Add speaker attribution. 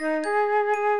Speaker 1: Música